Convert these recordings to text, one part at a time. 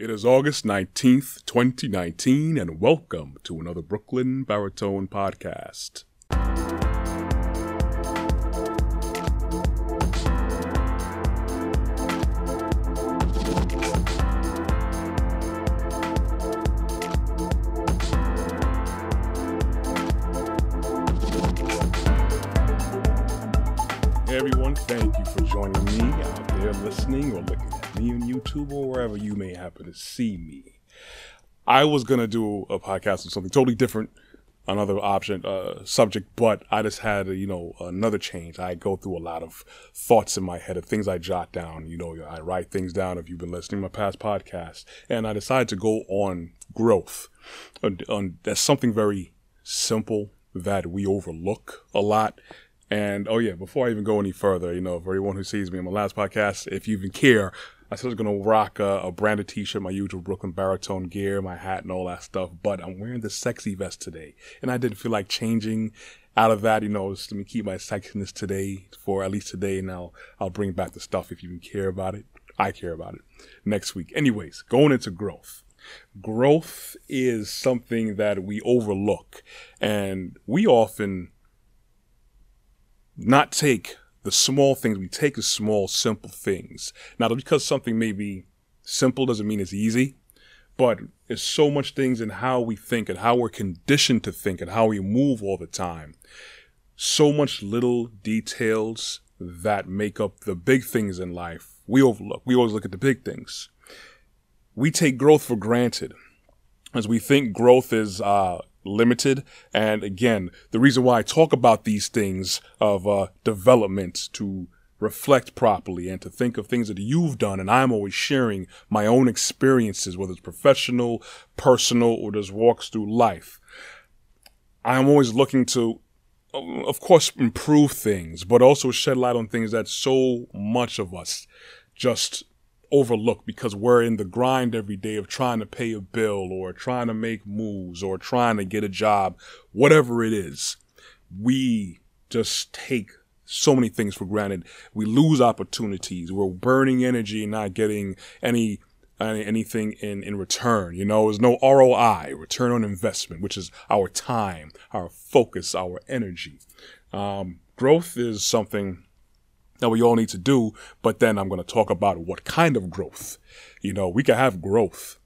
It is August 19th, 2019, and welcome to another Brooklyn Baritone podcast. Hey everyone, thank you for joining me out there listening or looking me on YouTube or wherever you may happen to see me. I was gonna do a podcast on something totally different, another option, uh, subject, but I just had, you know, another change. I go through a lot of thoughts in my head of things I jot down. You know, I write things down if you've been listening to my past podcasts, and I decided to go on growth. On, on that's something very simple that we overlook a lot. And oh yeah, before I even go any further, you know, for anyone who sees me on my last podcast, if you even care, I said I was gonna rock a, a branded T-shirt, my usual Brooklyn baritone gear, my hat, and all that stuff. But I'm wearing the sexy vest today, and I didn't feel like changing out of that. You know, just let me keep my sexiness today for at least today. And I'll I'll bring back the stuff if you care about it. I care about it next week. Anyways, going into growth. Growth is something that we overlook, and we often not take the small things. We take as small, simple things. Now, because something may be simple doesn't mean it's easy, but there's so much things in how we think and how we're conditioned to think and how we move all the time. So much little details that make up the big things in life we overlook. We always look at the big things. We take growth for granted as we think growth is uh, limited. And again, the reason why I talk about these things of uh, development to reflect properly and to think of things that you've done. And I'm always sharing my own experiences, whether it's professional, personal, or just walks through life. I'm always looking to, of course, improve things, but also shed light on things that so much of us just overlook because we're in the grind every day of trying to pay a bill or trying to make moves or trying to get a job, whatever it is. We just take so many things for granted. We lose opportunities. We're burning energy and not getting any anything in, in return. You know, there's no ROI, return on investment, which is our time, our focus, our energy. Um, growth is something that we all need to do. But then I'm going to talk about what kind of growth. You know, we can have growth,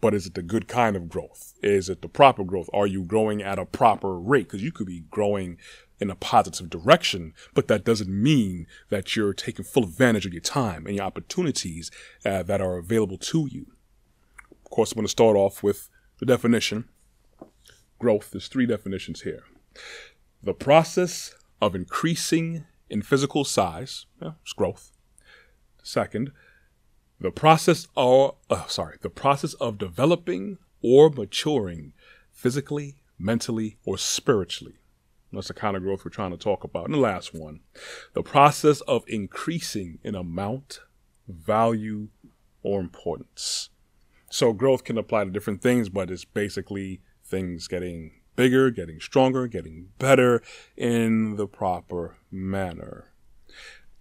but is it the good kind of growth? Is it the proper growth? Are you growing at a proper rate? Because you could be growing in a positive direction, but that doesn't mean that you're taking full advantage of your time and your opportunities uh, that are available to you. Of course, I'm going to start off with the definition. Growth, there's three definitions here. The process of increasing in physical size, yeah, growth. Second, the process of, uh, sorry, the process of developing or maturing physically, mentally, or spiritually. That's the kind of growth we're trying to talk about. And the last one, the process of increasing in amount, value, or importance. So growth can apply to different things, but it's basically things getting bigger, getting stronger, getting better in the proper manner.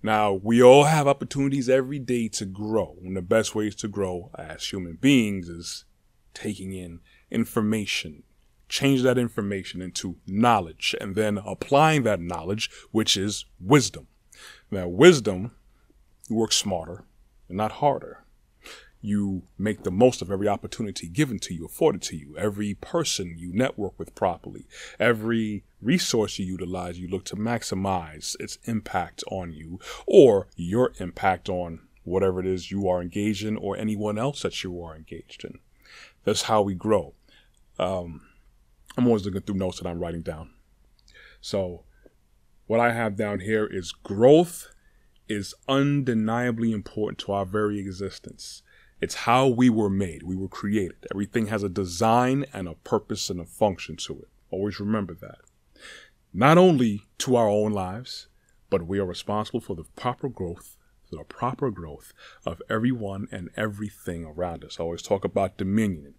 Now, we all have opportunities every day to grow. And the best ways to grow as human beings is taking in information, change that information into knowledge, and then applying that knowledge, which is wisdom. Now, wisdom, you work smarter and not harder you make the most of every opportunity given to you, afforded to you, every person you network with properly, every resource you utilize, you look to maximize its impact on you or your impact on whatever it is you are engaged in or anyone else that you are engaged in. That's how we grow. Um, I'm always looking through notes that I'm writing down. So, what I have down here is growth is undeniably important to our very existence. It's how we were made. We were created. Everything has a design and a purpose and a function to it. Always remember that. Not only to our own lives, but we are responsible for the proper growth, the proper growth of everyone and everything around us. I always talk about dominion,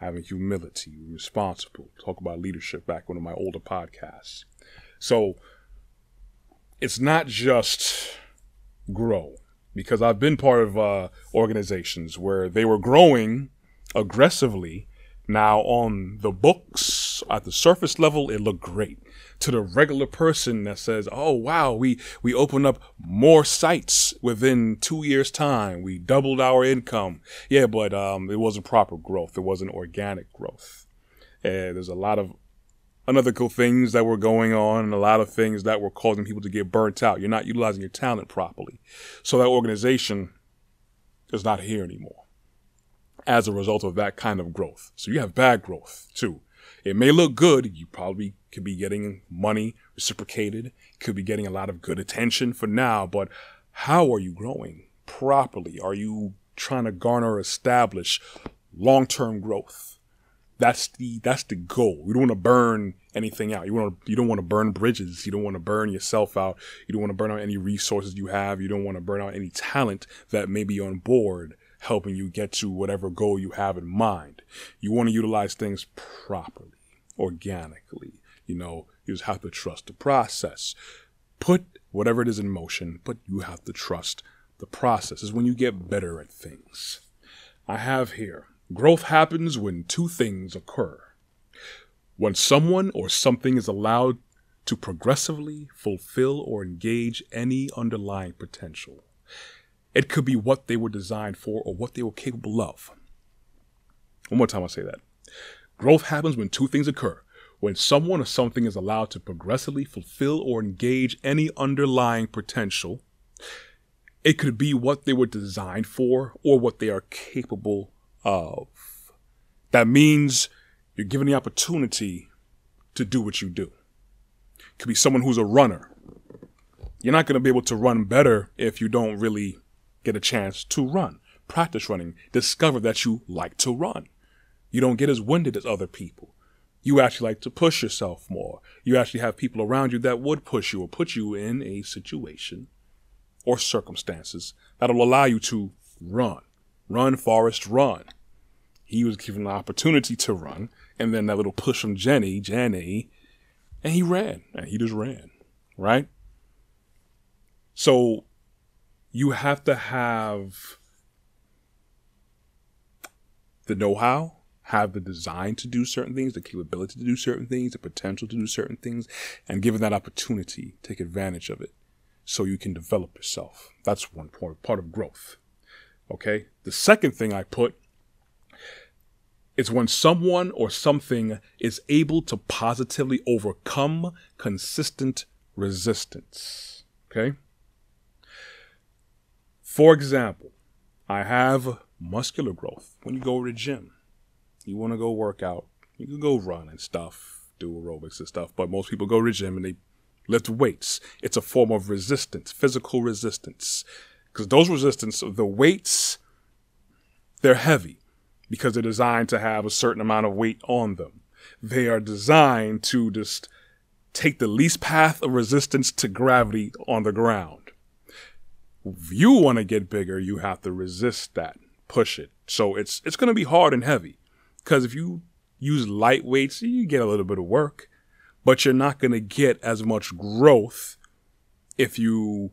having humility, responsible. Talk about leadership back one of my older podcasts. So it's not just grow because I've been part of uh, organizations where they were growing aggressively. Now, on the books, at the surface level, it looked great. To the regular person that says, "Oh wow, we we opened up more sites within two years' time. We doubled our income." Yeah, but um, it wasn't proper growth. It wasn't organic growth. And there's a lot of unethical things that were going on and a lot of things that were causing people to get burnt out. You're not utilizing your talent properly. So that organization is not here anymore as a result of that kind of growth. So you have bad growth too. It may look good. You probably could be getting money reciprocated, could be getting a lot of good attention for now, but how are you growing properly? Are you trying to garner, establish long term growth? That's the that's the goal. You don't want to burn anything out. You want to you don't want to burn bridges. You don't want to burn yourself out. You don't want to burn out any resources you have. You don't want to burn out any talent that may be on board helping you get to whatever goal you have in mind. You want to utilize things properly, organically. You know, you just have to trust the process. Put whatever it is in motion, but you have to trust the process. Is when you get better at things. I have here Growth happens when two things occur. When someone or something is allowed to progressively fulfill or engage any underlying potential. It could be what they were designed for or what they were capable of. One more time, I'll say that. Growth happens when two things occur. When someone or something is allowed to progressively fulfill or engage any underlying potential, it could be what they were designed for or what they are capable of. That means you're given the opportunity to do what you do. Could be someone who's a runner. You're not going to be able to run better if you don't really get a chance to run. Practice running. Discover that you like to run. You don't get as winded as other people. You actually like to push yourself more. You actually have people around you that would push you or put you in a situation or circumstances that'll allow you to run. Run, Forrest, run. He was given the opportunity to run, and then that little push from Jenny, Jenny, and he ran. And he just ran, right? So you have to have the know how, have the design to do certain things, the capability to do certain things, the potential to do certain things, and given that opportunity, take advantage of it so you can develop yourself. That's one part, part of growth. Okay. The second thing I put is when someone or something is able to positively overcome consistent resistance. Okay. For example, I have muscular growth. When you go to the gym, you want to go work out, you can go run and stuff, do aerobics and stuff, but most people go to the gym and they lift weights. It's a form of resistance, physical resistance because those resistance, the weights, they're heavy because they're designed to have a certain amount of weight on them. They are designed to just take the least path of resistance to gravity on the ground. If you want to get bigger, you have to resist that, push it. So it's it's going to be hard and heavy because if you use light weights, you get a little bit of work, but you're not going to get as much growth if you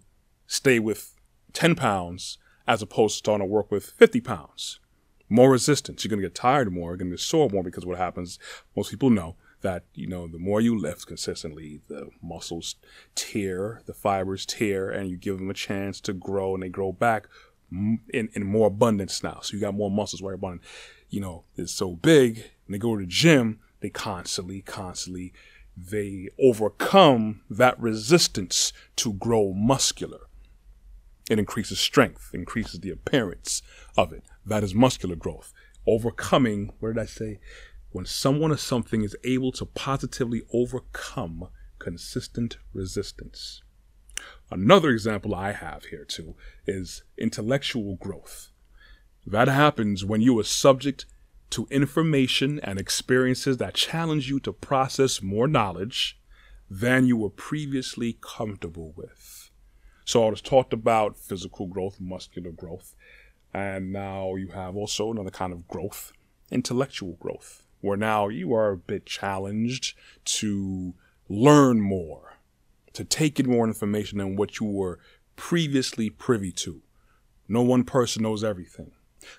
stay with 10 pounds as opposed to starting to work with 50 pounds. More resistance. You're going to get tired more. You're going to get sore more because what happens, most people know that, you know, the more you lift consistently, the muscles tear, the fibers tear, and you give them a chance to grow and they grow back in, in more abundance now. So you got more muscles where abundant, you know, is so big. And they go to the gym, they constantly, constantly, they overcome that resistance to grow muscular. It increases strength, increases the appearance of it. That is muscular growth. Overcoming, what did I say? When someone or something is able to positively overcome consistent resistance. Another example I have here too is intellectual growth. That happens when you are subject to information and experiences that challenge you to process more knowledge than you were previously comfortable with. So I was talked about physical growth, muscular growth, and now you have also another kind of growth, intellectual growth, where now you are a bit challenged to learn more, to take in more information than what you were previously privy to. No one person knows everything.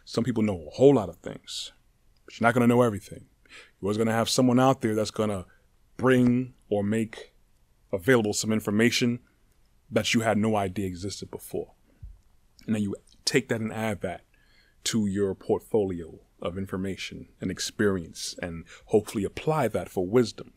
Some people know a whole lot of things, but you're not going to know everything. You're always going to have someone out there that's going to bring or make available some information that you had no idea existed before. And then you take that and add that to your portfolio of information and experience and hopefully apply that for wisdom.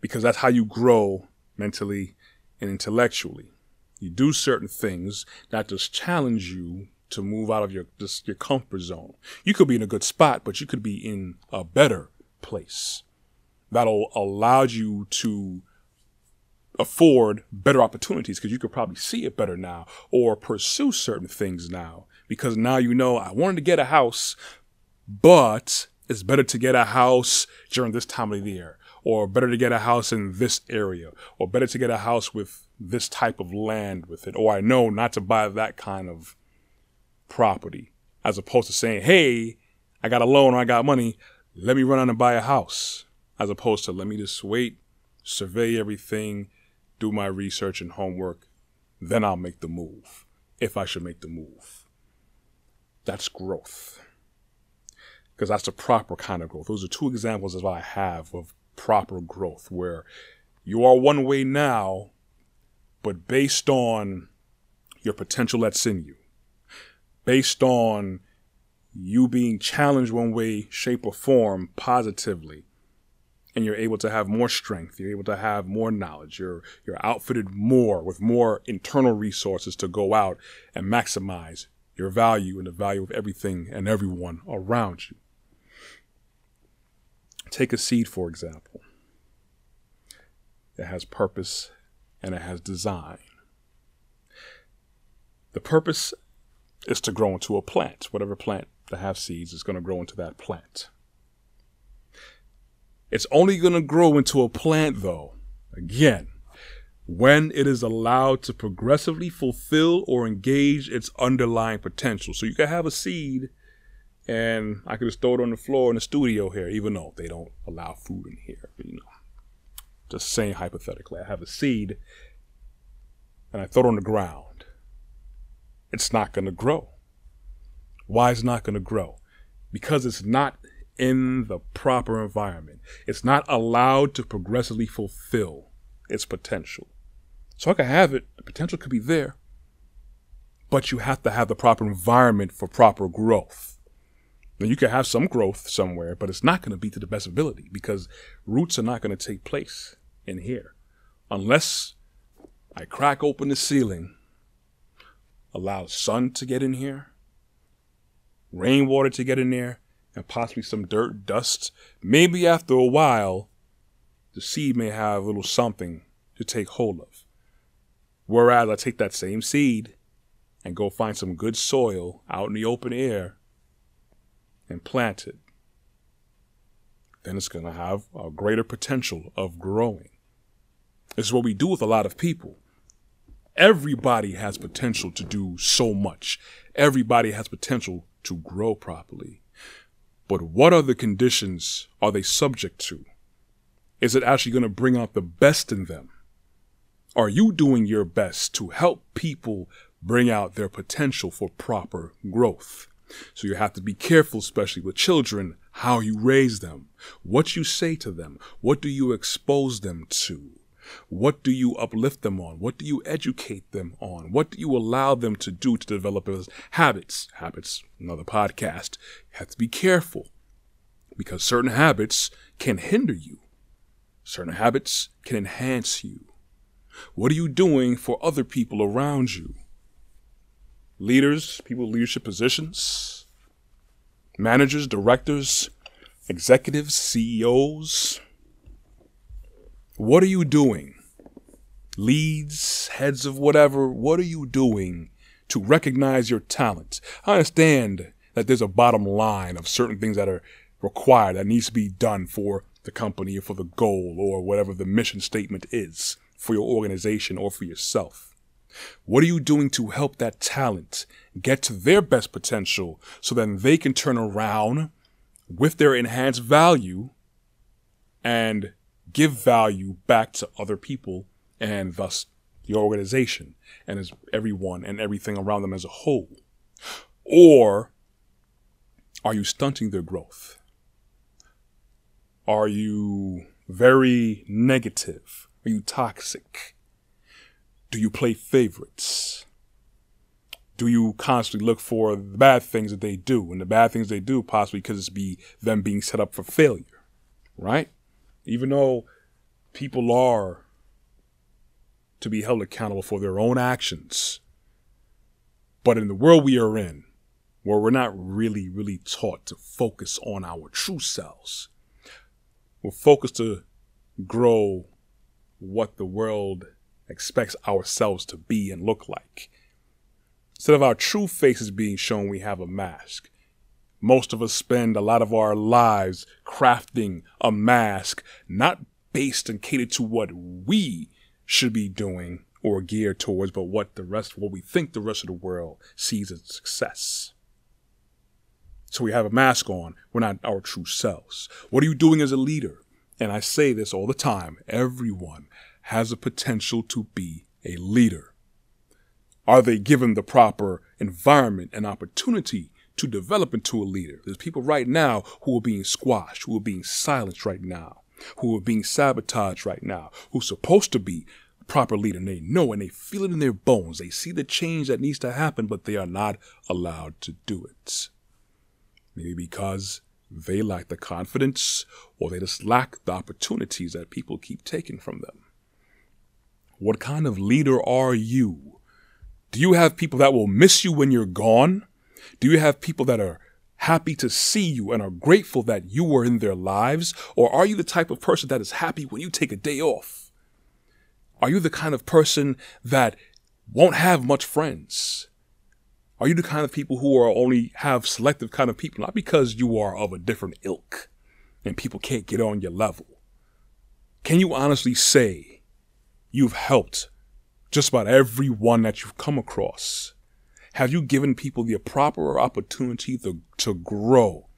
Because that's how you grow mentally and intellectually. You do certain things that just challenge you to move out of your just your comfort zone. You could be in a good spot, but you could be in a better place. That'll allow you to afford better opportunities because you could probably see it better now or pursue certain things now because now you know I wanted to get a house, but it's better to get a house during this time of the year or better to get a house in this area or better to get a house with this type of land with it or I know not to buy that kind of property as opposed to saying, Hey, I got a loan or I got money. Let me run out and buy a house as opposed to let me just wait, survey everything, do my research and homework, then I'll make the move, if I should make the move. That's growth. Because that's the proper kind of growth. Those are two examples of what I have of proper growth, where you are one way now, but based on your potential that's in you, based on you being challenged one way, shape, or form positively, and you're able to have more strength. You're able to have more knowledge. You're you're outfitted more with more internal resources to go out and maximize your value and the value of everything and everyone around you. Take a seed, for example. It has purpose and it has design. The purpose is to grow into a plant. Whatever plant that has seeds is going to grow into that plant. It's only going to grow into a plant, though, again, when it is allowed to progressively fulfill or engage its underlying potential. So you can have a seed, and I could just throw it on the floor in the studio here, even though they don't allow food in here. You know, just saying hypothetically, I have a seed, and I throw it on the ground. It's not going to grow. Why is it not going to grow? Because it's not in the proper environment. It's not allowed to progressively fulfill its potential. So I can have it, the potential could be there, but you have to have the proper environment for proper growth. Now you can have some growth somewhere, but it's not going to be to the best ability because roots are not going to take place in here unless I crack open the ceiling, allow sun to get in here, rainwater to get in there, and possibly some dirt, dust. Maybe after a while, the seed may have a little something to take hold of. Whereas I take that same seed and go find some good soil out in the open air and plant it. Then it's going to have a greater potential of growing. This is what we do with a lot of people. Everybody has potential to do so much. Everybody has potential to grow properly. But what other conditions are they subject to? Is it actually going to bring out the best in them? Are you doing your best to help people bring out their potential for proper growth? So you have to be careful, especially with children, how you raise them, what you say to them, what do you expose them to? What do you uplift them on? What do you educate them on? What do you allow them to do to develop as habits? Habits, another podcast. You have to be careful because certain habits can hinder you. Certain habits can enhance you. What are you doing for other people around you? Leaders, people in leadership positions, managers, directors, executives, CEOs, what are you doing? Leads, heads of whatever, what are you doing to recognize your talent? I understand that there's a bottom line of certain things that are required that needs to be done for the company or for the goal or whatever the mission statement is for your organization or for yourself. What are you doing to help that talent get to their best potential so that they can turn around with their enhanced value and give value back to other people and thus the organization and as everyone and everything around them as a whole? Or are you stunting their growth? Are you very negative? Are you toxic? Do you play favorites? Do you constantly look for the bad things that they do? And the bad things they do possibly because it's be them being set up for failure, right? Even though people are to be held accountable for their own actions. But in the world we are in, where we're not really, really taught to focus on our true selves, we're focused to grow what the world expects ourselves to be and look like. Instead of our true faces being shown, we have a mask. Most of us spend a lot of our lives crafting a mask, not based and catered to what we should be doing or geared towards, but what the rest, what we think the rest of the world sees as success. So we have a mask on. We're not our true selves. What are you doing as a leader? And I say this all the time. Everyone has a potential to be a leader. Are they given the proper environment and opportunity to develop into a leader? There's people right now who are being squashed, who are being silenced right now who are being sabotaged right now, who's supposed to be a proper leader, and they know and they feel it in their bones. They see the change that needs to happen, but they are not allowed to do it. Maybe because they lack the confidence or they just lack the opportunities that people keep taking from them. What kind of leader are you? Do you have people that will miss you when you're gone? Do you have people that are happy to see you and are grateful that you were in their lives? Or are you the type of person that is happy when you take a day off? Are you the kind of person that won't have much friends? Are you the kind of people who are only have selective kind of people, not because you are of a different ilk and people can't get on your level? Can you honestly say you've helped just about everyone that you've come across? Have you given people the proper opportunity to, to grow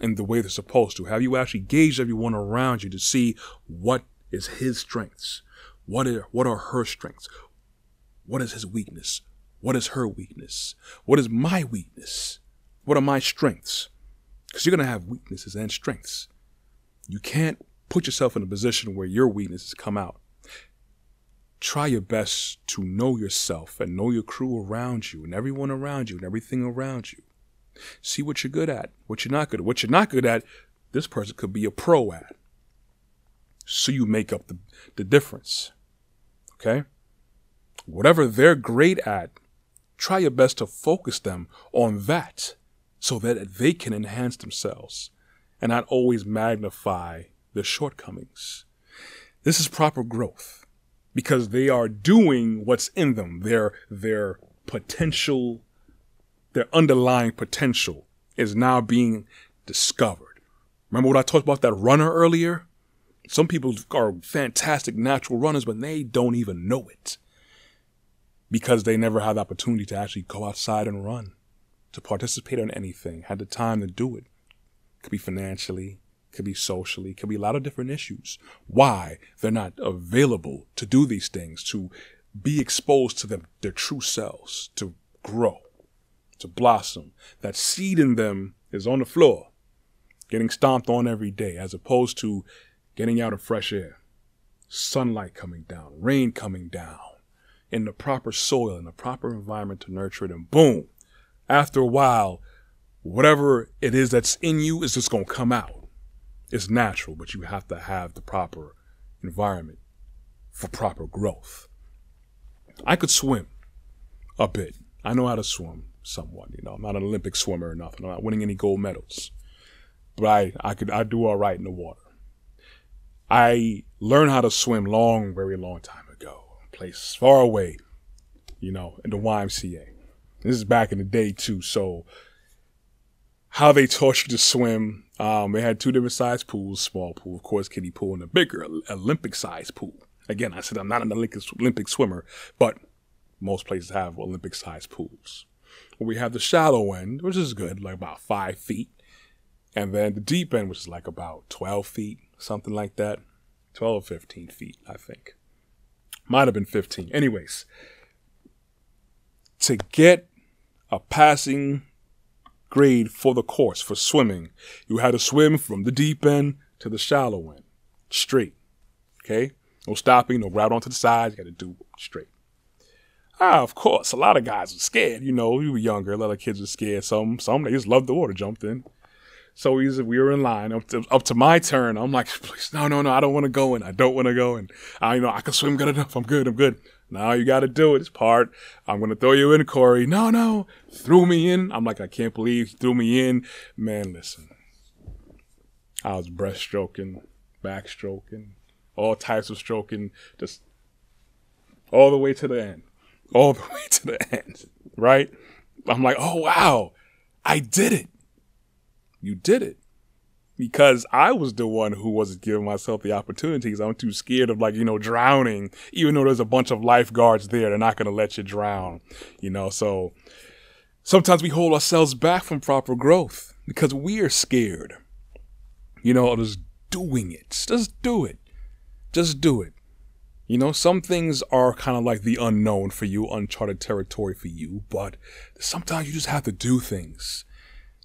in the way they're supposed to? Have you actually gauged everyone around you to see what is his strengths? What are, what are her strengths? What is his weakness? What is her weakness? What is my weakness? What are my strengths? Because you're going to have weaknesses and strengths. You can't put yourself in a position where your weaknesses come out try your best to know yourself and know your crew around you and everyone around you and everything around you. See what you're good at, what you're not good at. What you're not good at, this person could be a pro at. So you make up the, the difference. Okay? Whatever they're great at, try your best to focus them on that so that they can enhance themselves and not always magnify their shortcomings. This is proper growth because they are doing what's in them. Their their potential, their underlying potential is now being discovered. Remember what I talked about that runner earlier? Some people are fantastic natural runners, but they don't even know it because they never had the opportunity to actually go outside and run, to participate in anything, had the time to do it. Could be financially, could be socially, could be a lot of different issues. Why they're not available to do these things, to be exposed to them, their true selves, to grow, to blossom. That seed in them is on the floor, getting stomped on every day, as opposed to getting out of fresh air, sunlight coming down, rain coming down, in the proper soil, in the proper environment to nurture it, and boom, after a while, whatever it is that's in you is just going to come out it's natural, but you have to have the proper environment for proper growth. I could swim a bit. I know how to swim somewhat. You know, I'm not an Olympic swimmer or nothing. I'm not winning any gold medals, but I, I could I do all right in the water. I learned how to swim long, very long time ago, a place far away, you know, in the YMCA. This is back in the day too, so how they taught you to swim. Um, they had two different size pools, small pool, of course, kiddie pool, and a bigger Olympic size pool. Again, I said I'm not an Olympic, Olympic swimmer, but most places have Olympic size pools. We have the shallow end, which is good, like about five feet. And then the deep end, which is like about 12 feet, something like that. 12 or 15 feet, I think. Might have been 15. Anyways, to get a passing grade for the course for swimming, you had to swim from the deep end to the shallow end, straight. Okay? No stopping, no route onto the sides. You got to do straight. Ah, of course, a lot of guys were scared. You know, we were younger. A lot of kids were scared. Some, some they just loved the water, jumped in. So we, we were in line up to, up to my turn. I'm like, please, no, no, no, I don't want to go in. I don't want to go in. I you know I can swim good enough. I'm good. I'm good. Now you got to do it. It's part. I'm going to throw you in, Corey. No, no. Threw me in. I'm like, I can't believe he threw me in. Man, listen. I was breaststroking, backstroking, all types of stroking, just all the way to the end. All the way to the end. Right? I'm like, oh, wow. I did it. You did it because I was the one who wasn't giving myself the opportunities. I'm too scared of like, you know, drowning, even though there's a bunch of lifeguards there. They're not going to let you drown, you know? So sometimes we hold ourselves back from proper growth because we are scared, you know, of just doing it. Just do it. Just do it. You know, some things are kind of like the unknown for you, uncharted territory for you, but sometimes you just have to do things.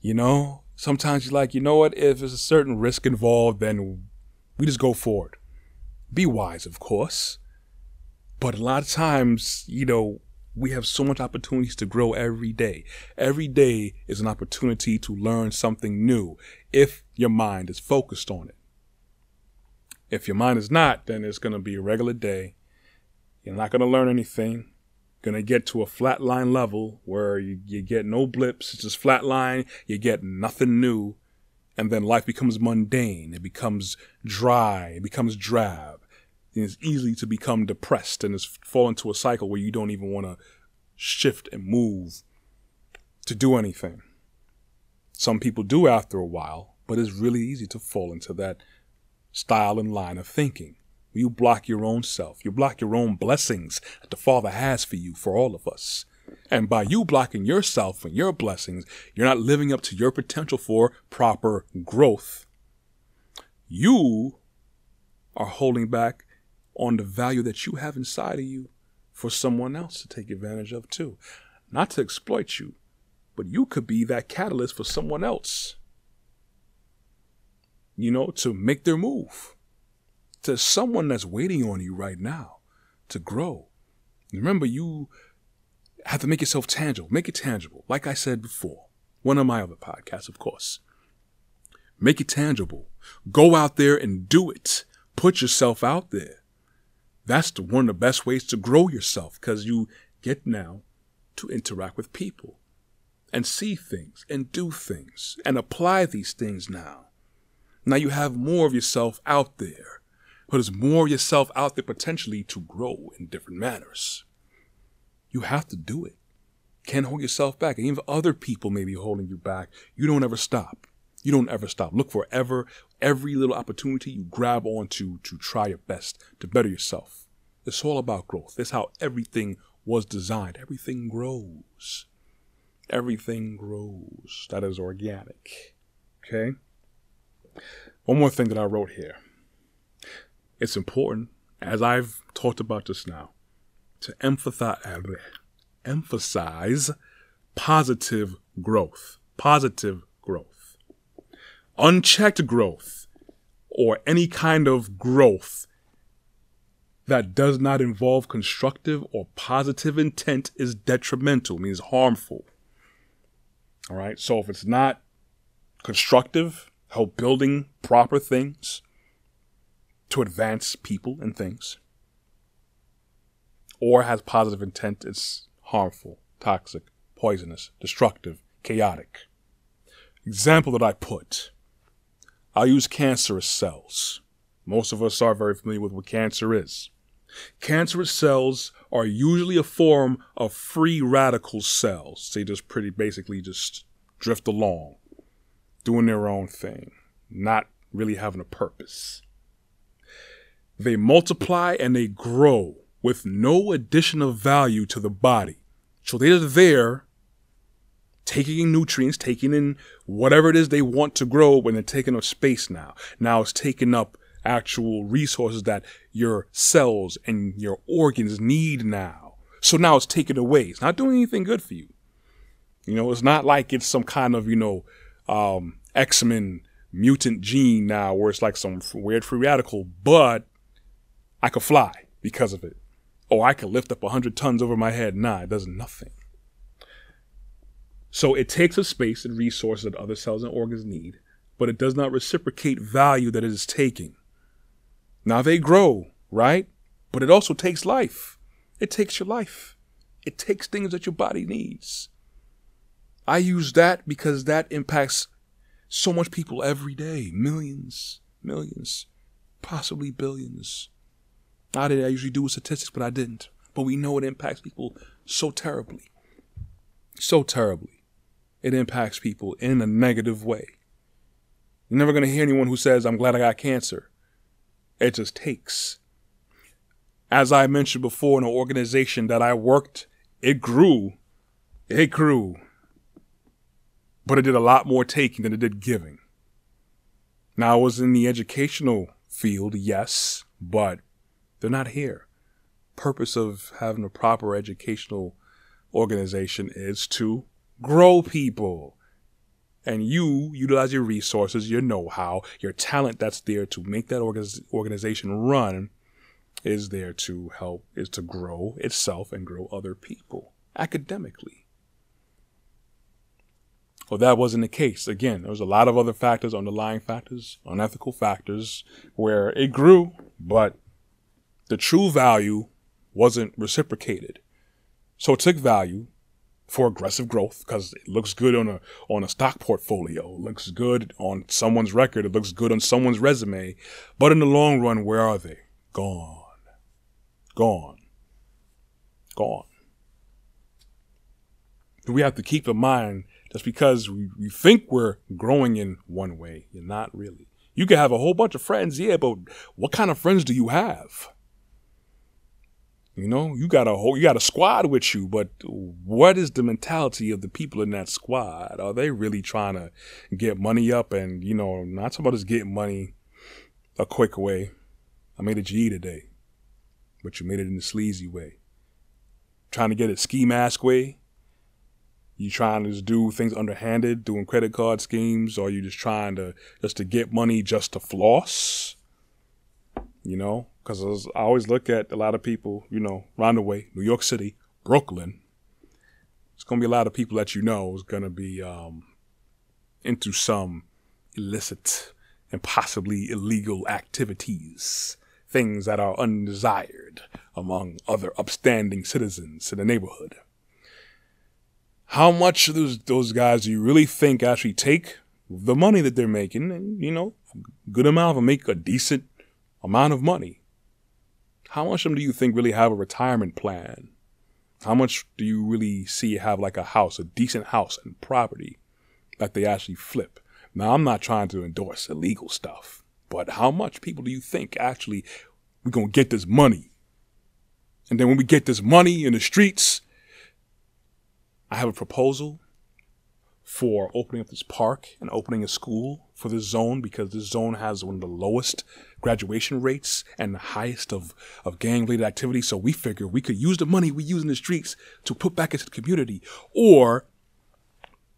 You know, sometimes you're like, you know what? If there's a certain risk involved, then we just go for it. Be wise, of course. But a lot of times, you know, we have so much opportunities to grow every day. Every day is an opportunity to learn something new if your mind is focused on it. If your mind is not, then it's going to be a regular day. You're not going to learn anything gonna get to a flat line level where you, you get no blips, it's just flat line, you get nothing new, and then life becomes mundane, it becomes dry, it becomes drab. And it's easy to become depressed and it's fall into a cycle where you don't even want to shift and move to do anything. Some people do after a while, but it's really easy to fall into that style and line of thinking. You block your own self. You block your own blessings that the Father has for you, for all of us. And by you blocking yourself and your blessings, you're not living up to your potential for proper growth. You are holding back on the value that you have inside of you for someone else to take advantage of too. Not to exploit you, but you could be that catalyst for someone else. You know, to make their move to someone that's waiting on you right now to grow. Remember, you have to make yourself tangible. Make it tangible. Like I said before, one of my other podcasts, of course. Make it tangible. Go out there and do it. Put yourself out there. That's the, one of the best ways to grow yourself because you get now to interact with people and see things and do things and apply these things now. Now you have more of yourself out there there's more yourself out there potentially to grow in different manners. You have to do it. Can't hold yourself back. And even other people may be holding you back, you don't ever stop. You don't ever stop. Look for ever, every little opportunity you grab onto to try your best to better yourself. It's all about growth. It's how everything was designed. Everything grows. Everything grows. That is organic. Okay? One more thing that I wrote here it's important, as I've talked about just now, to emphasize, emphasize positive growth. Positive growth. Unchecked growth or any kind of growth that does not involve constructive or positive intent is detrimental, means harmful. All right. So if it's not constructive, help building proper things, to advance people and things, or has positive intent, it's harmful, toxic, poisonous, destructive, chaotic. Example that I put I'll use cancerous cells. Most of us are very familiar with what cancer is. Cancerous cells are usually a form of free radical cells. They just pretty basically just drift along, doing their own thing, not really having a purpose. They multiply and they grow with no additional value to the body. So they're there taking in nutrients, taking in whatever it is they want to grow when they're taking up space now. Now it's taking up actual resources that your cells and your organs need now. So now it's taken away. It's not doing anything good for you. You know, it's not like it's some kind of, you know, um, X-Men mutant gene now where it's like some weird free radical, but I could fly because of it. Or I could lift up 100 tons over my head. Nah, it does nothing. So it takes a space and resources that other cells and organs need, but it does not reciprocate value that it is taking. Now they grow, right? But it also takes life. It takes your life. It takes things that your body needs. I use that because that impacts so much people every day millions, millions, possibly billions. I did I usually do with statistics, but I didn't. But we know it impacts people so terribly. So terribly. It impacts people in a negative way. You're never going to hear anyone who says, I'm glad I got cancer. It just takes. As I mentioned before, in an organization that I worked, it grew. It grew but it did a lot more taking than it did giving. Now, I was in the educational field, yes, but they're not here. Purpose of having a proper educational organization is to grow people. And you utilize your resources, your know-how, your talent that's there to make that organization run is there to help, is to grow itself and grow other people academically. Well, that wasn't the case. Again, there was a lot of other factors, underlying factors, unethical factors, where it grew, but the true value wasn't reciprocated. So it took value for aggressive growth because it looks good on a on a stock portfolio, it looks good on someone's record, it looks good on someone's resume, but in the long run, where are they? Gone. Gone. Gone. We have to keep in mind just because we, we think we're growing in one way, you're not really. You can have a whole bunch of friends, yeah, but what kind of friends do you have? You know, you got a whole, you got a squad with you, but what is the mentality of the people in that squad? Are they really trying to get money up and, you know, not talking about just getting money a quick way. I made a G today, but you made it in the sleazy way. Trying to get it ski mask way, you trying to just do things underhanded, doing credit card schemes, or you just trying to just to get money just to floss? You know, because I always look at a lot of people, you know, around the way, New York City, Brooklyn. It's gonna be a lot of people that you know is gonna be um, into some illicit and possibly illegal activities, things that are undesired among other upstanding citizens in the neighborhood. How much those those guys do you really think actually take the money that they're making? And you know good amount of them make a decent amount of money how much of them do you think really have a retirement plan? How much do you really see have like a house a decent house and property that they actually flip? Now i'm not trying to endorse illegal stuff but how much people do you think actually we're gonna get this money? And then when we get this money in the streets I have a proposal for opening up this park and opening a school for this zone because this zone has one of the lowest graduation rates and the highest of, of gang related activity. So we figure we could use the money we use in the streets to put back into the community. Or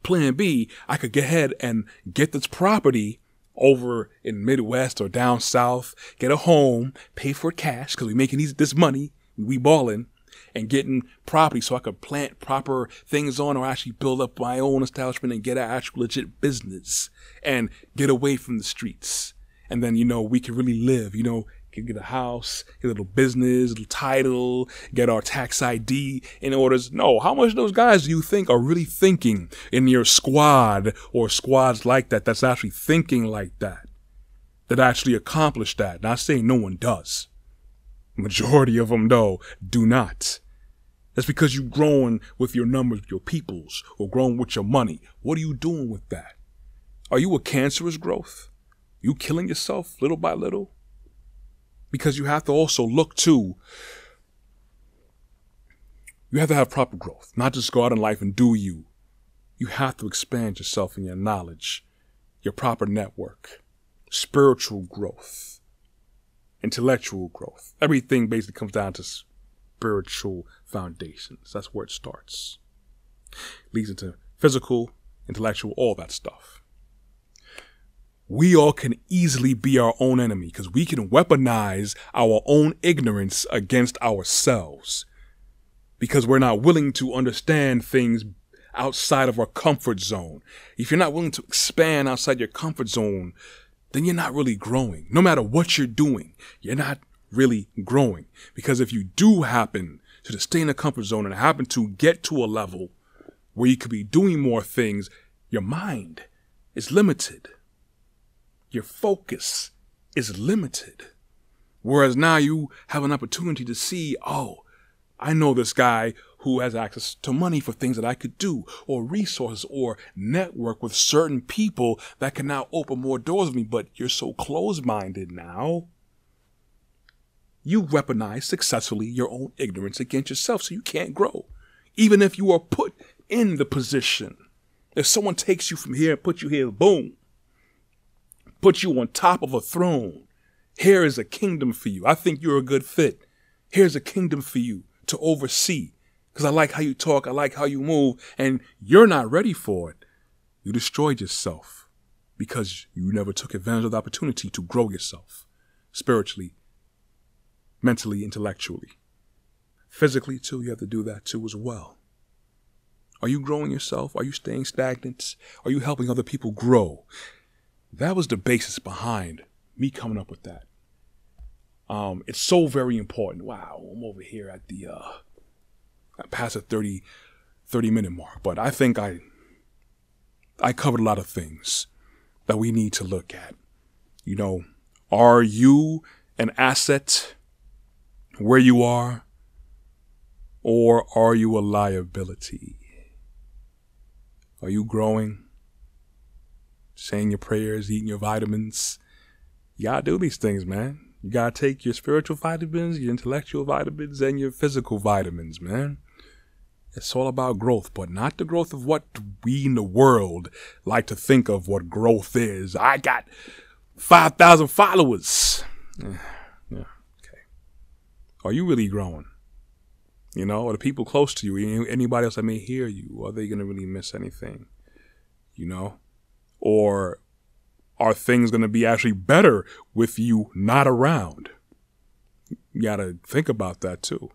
plan B, I could get ahead and get this property over in Midwest or down south, get a home, pay for cash because we making these, this money, we balling, and getting property so I could plant proper things on or actually build up my own establishment and get an actual legit business and get away from the streets. And then, you know, we can really live, you know, can get a house, get a little business, little title, get our tax ID in orders. No, how much those guys do you think are really thinking in your squad or squads like that that's actually thinking like that? That actually accomplish that? Not saying no one does. Majority of them, though, do not. That's because you've grown with your numbers, your peoples, or grown with your money. What are you doing with that? Are you a cancerous growth? You killing yourself little by little? Because you have to also look to, you have to have proper growth, not just go out in life and do you. You have to expand yourself in your knowledge, your proper network, spiritual growth, intellectual growth. Everything basically comes down to spiritual foundations. That's where it starts. Leads into physical, intellectual, all that stuff. We all can easily be our own enemy because we can weaponize our own ignorance against ourselves because we're not willing to understand things outside of our comfort zone. If you're not willing to expand outside your comfort zone, then you're not really growing. No matter what you're doing, you're not really growing. Because if you do happen to stay in a comfort zone and happen to get to a level where you could be doing more things, your mind is limited. Your focus is limited. Whereas now you have an opportunity to see, oh, I know this guy who has access to money for things that I could do, or resources, or network with certain people that can now open more doors for me. But you're so close minded now. You weaponize successfully your own ignorance against yourself, so you can't grow. Even if you are put in the position. If someone takes you from here and puts you here, boom, put you on top of a throne. Here is a kingdom for you. I think you're a good fit. Here's a kingdom for you to oversee because I like how you talk, I like how you move, and you're not ready for it. You destroyed yourself because you never took advantage of the opportunity to grow yourself spiritually, mentally, intellectually. Physically, too, you have to do that too as well. Are you growing yourself? Are you staying stagnant? Are you helping other people grow? That was the basis behind me coming up with that. Um, it's so very important. Wow, I'm over here at the uh, past the 30, 30 minute mark, but I think I I covered a lot of things that we need to look at. You know, are you an asset where you are, or are you a liability? Are you growing? Saying your prayers, eating your vitamins? You gotta do these things, man. You gotta take your spiritual vitamins, your intellectual vitamins, and your physical vitamins, man. It's all about growth, but not the growth of what we in the world like to think of what growth is. I got 5,000 followers. Yeah, yeah, okay. Are you really growing? You know, are the people close to you, anybody else that may hear you, are they going to really miss anything? You know? Or are things going to be actually better with you not around? You got to think about that too.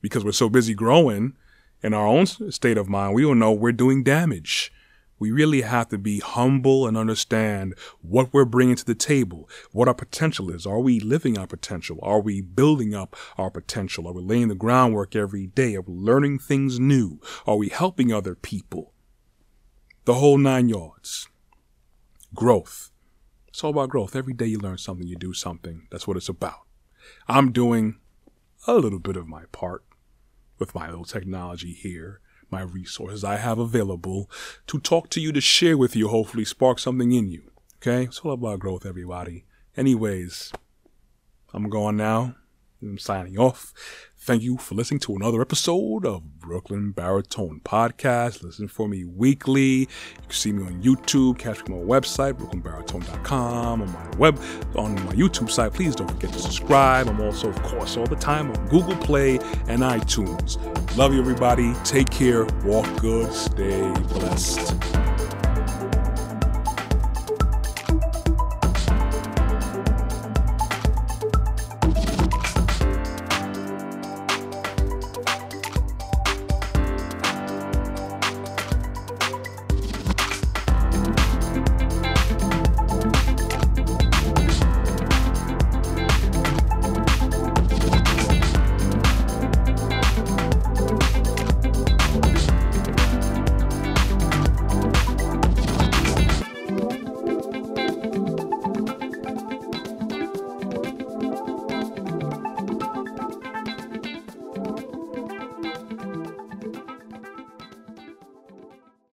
Because we're so busy growing, in our own state of mind, we don't know we're doing damage. We really have to be humble and understand what we're bringing to the table, what our potential is. Are we living our potential? Are we building up our potential? Are we laying the groundwork every day? Are we learning things new? Are we helping other people? The whole nine yards. Growth. It's all about growth. Every day you learn something, you do something. That's what it's about. I'm doing a little bit of my part with my little technology here, my resources I have available to talk to you, to share with you, hopefully spark something in you. Okay? It's all about growth, everybody. Anyways, I'm going now. I'm signing off. Thank you for listening to another episode of Brooklyn Baritone Podcast. Listen for me weekly. You can see me on YouTube, catch me on my website, brooklynbaritone.com, on my web, on my YouTube site. Please don't forget to subscribe. I'm also, of course, all the time on Google Play and iTunes. Love you, everybody. Take care. Walk good. Stay blessed.